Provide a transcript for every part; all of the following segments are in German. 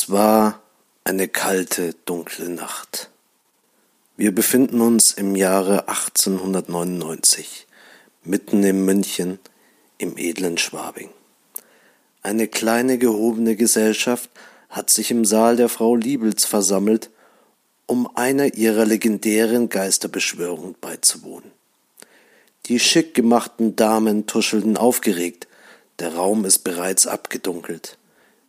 Es war eine kalte, dunkle Nacht. Wir befinden uns im Jahre 1899, mitten in München, im edlen Schwabing. Eine kleine gehobene Gesellschaft hat sich im Saal der Frau Liebels versammelt, um einer ihrer legendären Geisterbeschwörungen beizuwohnen. Die schick gemachten Damen tuschelten aufgeregt, der Raum ist bereits abgedunkelt.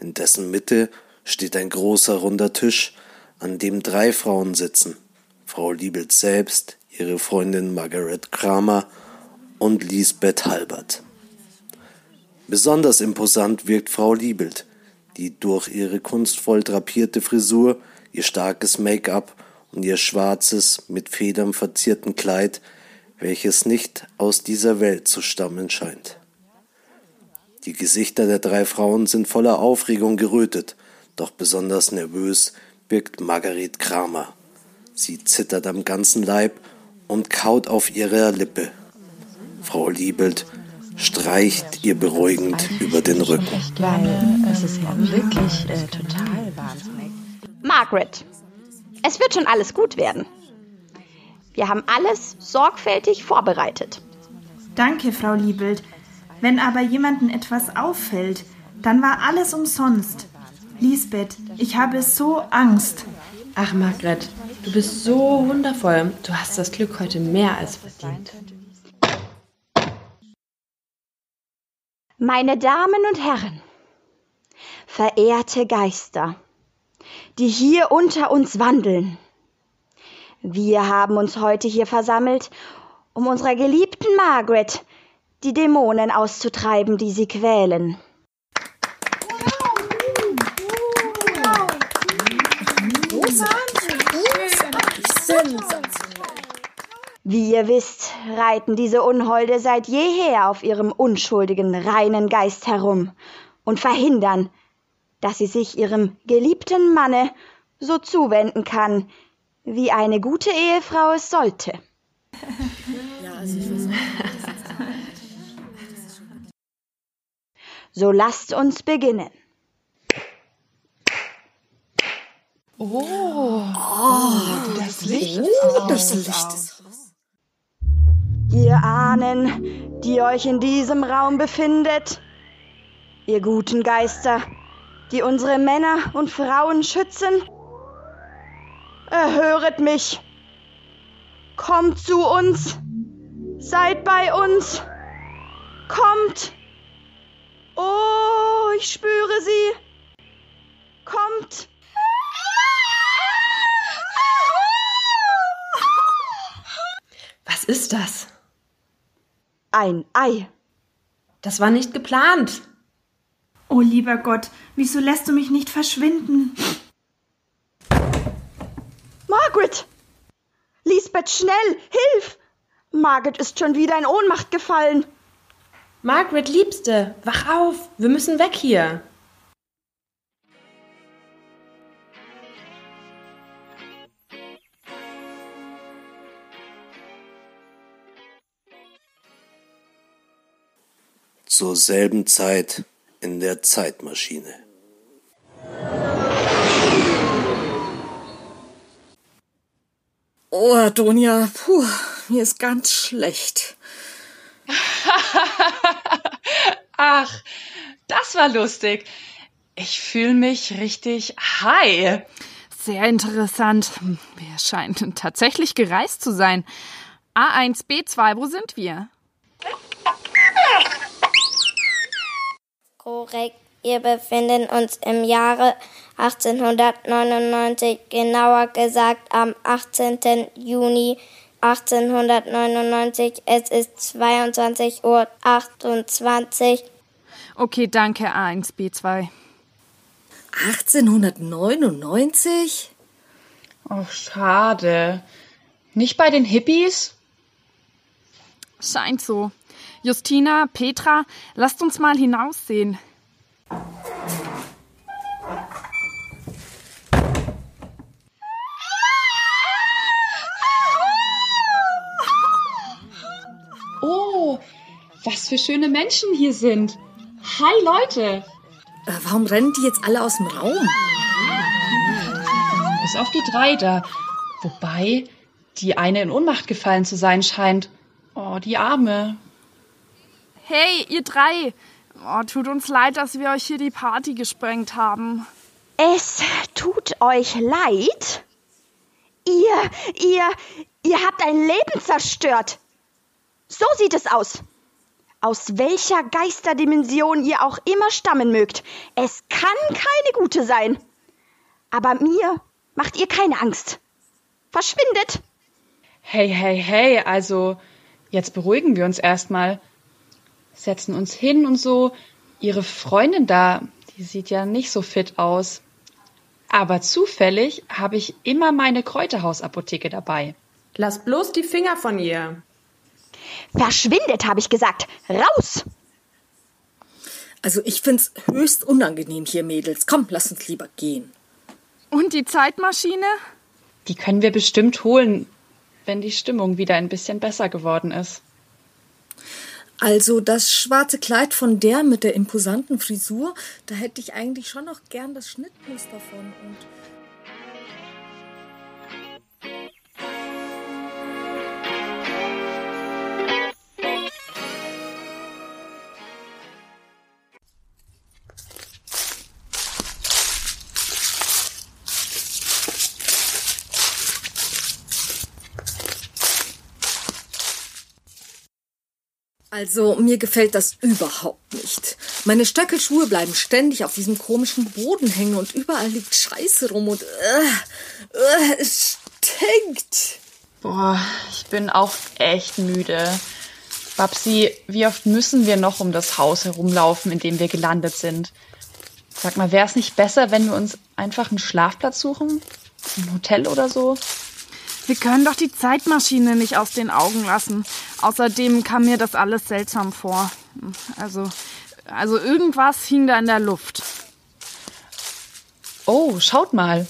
In dessen Mitte steht ein großer runder Tisch, an dem drei Frauen sitzen. Frau Liebelt selbst, ihre Freundin Margaret Kramer und Lisbeth Halbert. Besonders imposant wirkt Frau Liebelt, die durch ihre kunstvoll drapierte Frisur, ihr starkes Make-up und ihr schwarzes, mit Federn verzierten Kleid, welches nicht aus dieser Welt zu stammen scheint. Die Gesichter der drei Frauen sind voller Aufregung gerötet, doch besonders nervös wirkt Margaret Kramer. Sie zittert am ganzen Leib und kaut auf ihrer Lippe. Frau Liebelt streicht ihr beruhigend über den Rücken. Es ist ja wirklich äh, total wahnsinnig. Margaret, es wird schon alles gut werden. Wir haben alles sorgfältig vorbereitet. Danke, Frau Liebelt. Wenn aber jemandem etwas auffällt, dann war alles umsonst. Lisbeth, ich habe so Angst. Ach, Margret, du bist so wundervoll. Du hast das Glück heute mehr als verdient. Meine Damen und Herren, verehrte Geister, die hier unter uns wandeln, wir haben uns heute hier versammelt, um unserer geliebten Margaret die Dämonen auszutreiben, die sie quälen. Wie ihr wisst, reiten diese Unholde seit jeher auf ihrem unschuldigen, reinen Geist herum und verhindern, dass sie sich ihrem geliebten Manne so zuwenden kann, wie eine gute Ehefrau es sollte. So lasst uns beginnen. Das Licht. das Licht ist Ihr Ahnen, die euch in diesem Raum befindet, ihr guten Geister, die unsere Männer und Frauen schützen, erhöret mich, kommt zu uns, seid bei uns, kommt, oh, ich spüre sie, kommt. Was ist das? Ein Ei. Das war nicht geplant. Oh lieber Gott, wieso lässt du mich nicht verschwinden? Margaret! Lisbeth, schnell! Hilf! Margaret ist schon wieder in Ohnmacht gefallen. Margaret, Liebste, wach auf. Wir müssen weg hier. Zur selben Zeit in der Zeitmaschine. Oh, Adonia, puh, mir ist ganz schlecht. Ach, das war lustig. Ich fühle mich richtig high. Sehr interessant. Wir scheinen tatsächlich gereist zu sein. A1, B2, wo sind wir? Korrekt, wir befinden uns im Jahre 1899, genauer gesagt am 18. Juni 1899. Es ist 22.28 Uhr. Okay, danke, A1, B2. 1899? Oh, schade. Nicht bei den Hippies? Scheint so. Justina, Petra, lasst uns mal hinaussehen. Oh, was für schöne Menschen hier sind. Hi, Leute. Äh, warum rennen die jetzt alle aus dem Raum? bis auf die drei da. Wobei die eine in Ohnmacht gefallen zu sein scheint. Oh, die Arme. Hey, ihr drei! Oh, tut uns leid, dass wir euch hier die Party gesprengt haben. Es tut euch leid? Ihr, ihr, ihr habt ein Leben zerstört. So sieht es aus. Aus welcher Geisterdimension ihr auch immer stammen mögt, es kann keine gute sein. Aber mir macht ihr keine Angst. Verschwindet! Hey, hey, hey, also jetzt beruhigen wir uns erstmal. Setzen uns hin und so. Ihre Freundin da, die sieht ja nicht so fit aus. Aber zufällig habe ich immer meine Kräuterhausapotheke dabei. Lass bloß die Finger von ihr. Verschwindet, habe ich gesagt. Raus! Also ich find's höchst unangenehm hier, Mädels. Komm, lass uns lieber gehen. Und die Zeitmaschine? Die können wir bestimmt holen, wenn die Stimmung wieder ein bisschen besser geworden ist. Also das schwarze Kleid von der mit der imposanten Frisur, da hätte ich eigentlich schon noch gern das Schnittmuster von und Also, mir gefällt das überhaupt nicht. Meine Stöckelschuhe bleiben ständig auf diesem komischen Boden hängen und überall liegt Scheiße rum und äh, äh, es stinkt. Boah, ich bin auch echt müde. Babsi, wie oft müssen wir noch um das Haus herumlaufen, in dem wir gelandet sind? Sag mal, wäre es nicht besser, wenn wir uns einfach einen Schlafplatz suchen? Ein Hotel oder so? Wir können doch die Zeitmaschine nicht aus den Augen lassen. Außerdem kam mir das alles seltsam vor. Also, also irgendwas hing da in der Luft. Oh, schaut mal.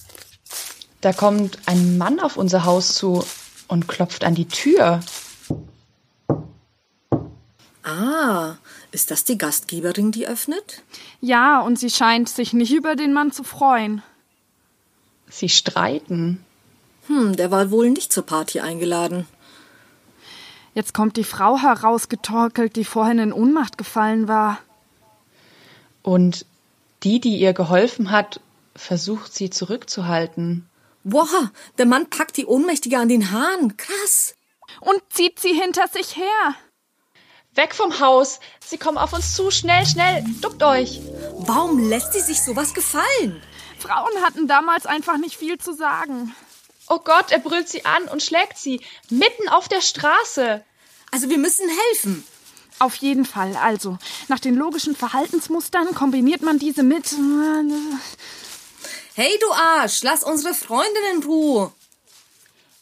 Da kommt ein Mann auf unser Haus zu und klopft an die Tür. Ah, ist das die Gastgeberin, die öffnet? Ja, und sie scheint sich nicht über den Mann zu freuen. Sie streiten. Hm, der war wohl nicht zur Party eingeladen. Jetzt kommt die Frau herausgetorkelt, die vorhin in Ohnmacht gefallen war. Und die, die ihr geholfen hat, versucht sie zurückzuhalten. Boah, der Mann packt die Ohnmächtige an den Haaren. Krass. Und zieht sie hinter sich her. Weg vom Haus! Sie kommen auf uns zu! Schnell, schnell! Duckt euch! Warum lässt sie sich sowas gefallen? Frauen hatten damals einfach nicht viel zu sagen. Oh Gott, er brüllt sie an und schlägt sie. Mitten auf der Straße. Also wir müssen helfen. Auf jeden Fall. Also, nach den logischen Verhaltensmustern kombiniert man diese mit. Hey, du Arsch, lass unsere Freundin in Ruhe.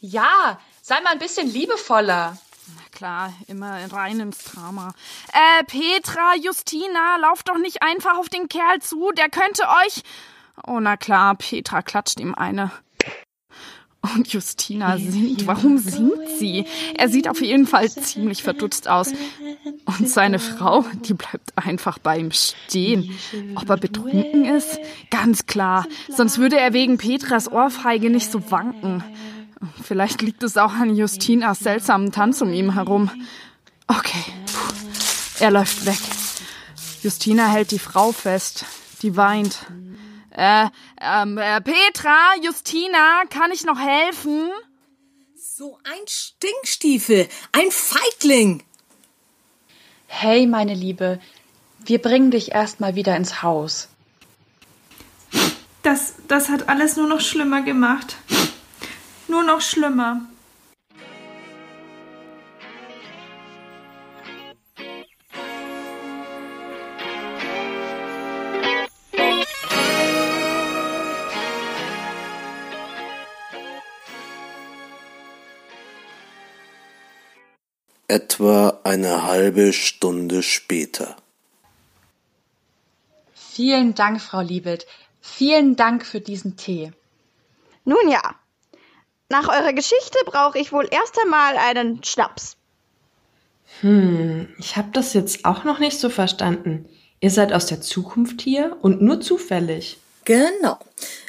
Ja, sei mal ein bisschen liebevoller. Na klar, immer rein ins Drama. Äh, Petra, Justina, lauft doch nicht einfach auf den Kerl zu, der könnte euch. Oh, na klar, Petra klatscht ihm eine. Und Justina singt. Warum singt sie? Er sieht auf jeden Fall ziemlich verdutzt aus. Und seine Frau, die bleibt einfach bei ihm stehen. Ob er betrunken ist? Ganz klar. Sonst würde er wegen Petras Ohrfeige nicht so wanken. Vielleicht liegt es auch an Justinas seltsamen Tanz um ihn herum. Okay. Er läuft weg. Justina hält die Frau fest. Die weint. Äh, ähm, äh, Petra, Justina, kann ich noch helfen? So ein Stinkstiefel, ein Feigling. Hey, meine Liebe, wir bringen dich erstmal wieder ins Haus. Das, das hat alles nur noch schlimmer gemacht. Nur noch schlimmer. Etwa eine halbe Stunde später. Vielen Dank, Frau Liebelt. Vielen Dank für diesen Tee. Nun ja, nach eurer Geschichte brauche ich wohl erst einmal einen Schnaps. Hm, ich habe das jetzt auch noch nicht so verstanden. Ihr seid aus der Zukunft hier und nur zufällig. Genau.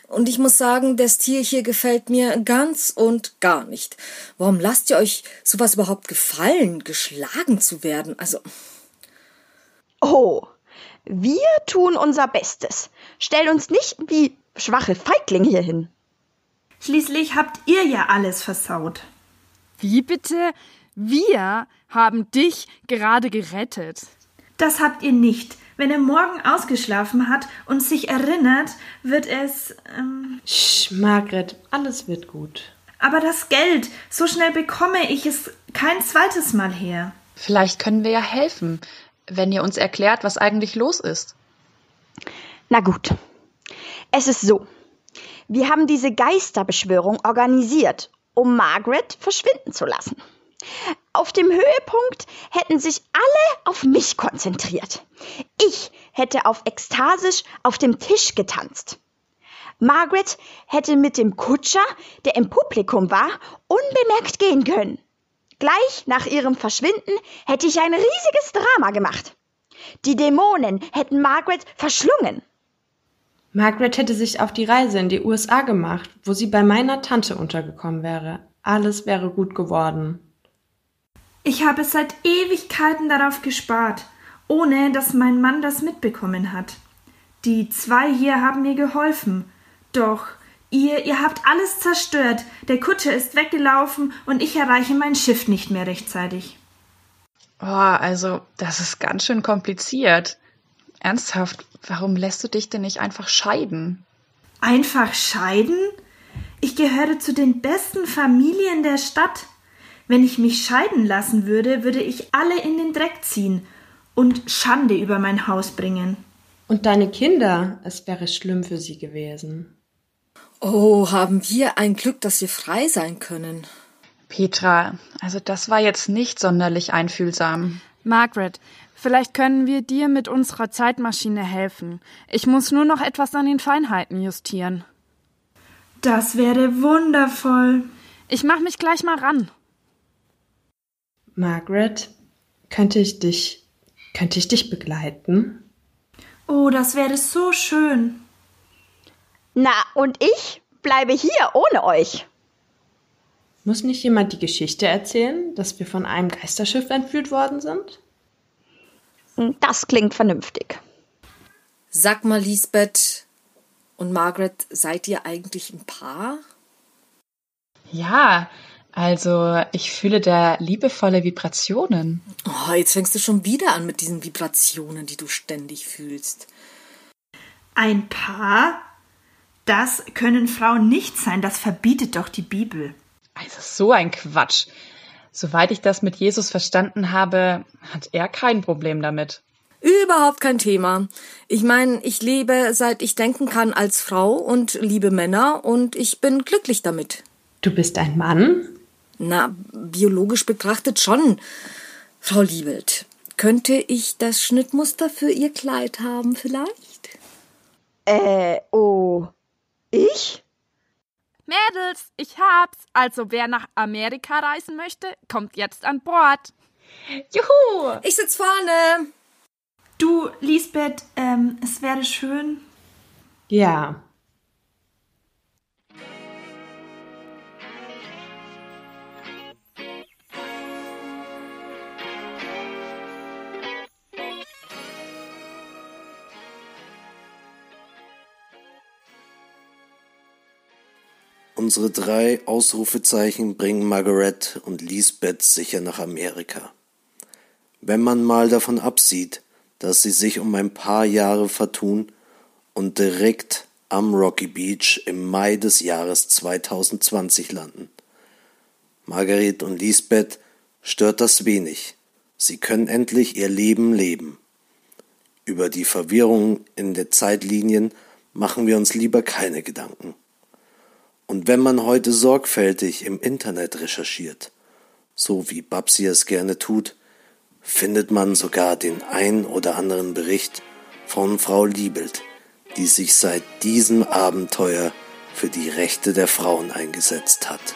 Und ich muss sagen, der Stil hier gefällt mir ganz und gar nicht. Warum lasst ihr euch sowas überhaupt gefallen, geschlagen zu werden? Also. Oh, wir tun unser Bestes. Stell uns nicht wie schwache Feiglinge hier hin. Schließlich habt ihr ja alles versaut. Wie bitte? Wir haben dich gerade gerettet. Das habt ihr nicht. Wenn er morgen ausgeschlafen hat und sich erinnert, wird es. Ähm, Sch, Margret, alles wird gut. aber das Geld, so schnell bekomme ich es kein zweites Mal her. Vielleicht können wir ja helfen, wenn ihr uns erklärt, was eigentlich los ist. Na gut. Es ist so. Wir haben diese Geisterbeschwörung organisiert, um Margaret verschwinden zu lassen. Auf dem Höhepunkt hätten sich alle auf mich konzentriert. Ich hätte auf ekstasisch auf dem Tisch getanzt. Margaret hätte mit dem Kutscher, der im Publikum war, unbemerkt gehen können. Gleich nach ihrem Verschwinden hätte ich ein riesiges Drama gemacht. Die Dämonen hätten Margaret verschlungen. Margaret hätte sich auf die Reise in die USA gemacht, wo sie bei meiner Tante untergekommen wäre. Alles wäre gut geworden. Ich habe seit Ewigkeiten darauf gespart, ohne dass mein Mann das mitbekommen hat. Die zwei hier haben mir geholfen. Doch ihr, ihr habt alles zerstört. Der Kutscher ist weggelaufen und ich erreiche mein Schiff nicht mehr rechtzeitig. Oh, also, das ist ganz schön kompliziert. Ernsthaft, warum lässt du dich denn nicht einfach scheiden? Einfach scheiden? Ich gehöre zu den besten Familien der Stadt. Wenn ich mich scheiden lassen würde, würde ich alle in den Dreck ziehen und Schande über mein Haus bringen. Und deine Kinder, es wäre schlimm für sie gewesen. Oh, haben wir ein Glück, dass wir frei sein können. Petra, also das war jetzt nicht sonderlich einfühlsam. Margaret, vielleicht können wir dir mit unserer Zeitmaschine helfen. Ich muss nur noch etwas an den Feinheiten justieren. Das wäre wundervoll. Ich mach mich gleich mal ran. Margaret, könnte ich dich, könnte ich dich begleiten? Oh, das wäre so schön. Na, und ich bleibe hier ohne euch. Muss nicht jemand die Geschichte erzählen, dass wir von einem Geisterschiff entführt worden sind? Das klingt vernünftig. Sag mal, Lisbeth und Margaret, seid ihr eigentlich ein Paar? Ja, also ich fühle da liebevolle Vibrationen. Oh, jetzt fängst du schon wieder an mit diesen Vibrationen, die du ständig fühlst. Ein Paar? Das können Frauen nicht sein, das verbietet doch die Bibel. Also so ein Quatsch. Soweit ich das mit Jesus verstanden habe, hat er kein Problem damit. Überhaupt kein Thema. Ich meine, ich lebe, seit ich denken kann, als Frau und liebe Männer und ich bin glücklich damit. Du bist ein Mann? Na, biologisch betrachtet schon. Frau Liebelt, könnte ich das Schnittmuster für Ihr Kleid haben vielleicht? Äh, oh. Ich? Mädels, ich hab's. Also wer nach Amerika reisen möchte, kommt jetzt an Bord. Juhu! Ich sitz vorne. Du, Lisbeth, ähm, es wäre schön. Ja. Unsere drei Ausrufezeichen bringen Margaret und Lisbeth sicher nach Amerika. Wenn man mal davon absieht, dass sie sich um ein paar Jahre vertun und direkt am Rocky Beach im Mai des Jahres 2020 landen. Margaret und Lisbeth stört das wenig. Sie können endlich ihr Leben leben. Über die Verwirrung in der Zeitlinien machen wir uns lieber keine Gedanken. Und wenn man heute sorgfältig im Internet recherchiert, so wie Babsi es gerne tut, findet man sogar den ein oder anderen Bericht von Frau Liebelt, die sich seit diesem Abenteuer für die Rechte der Frauen eingesetzt hat.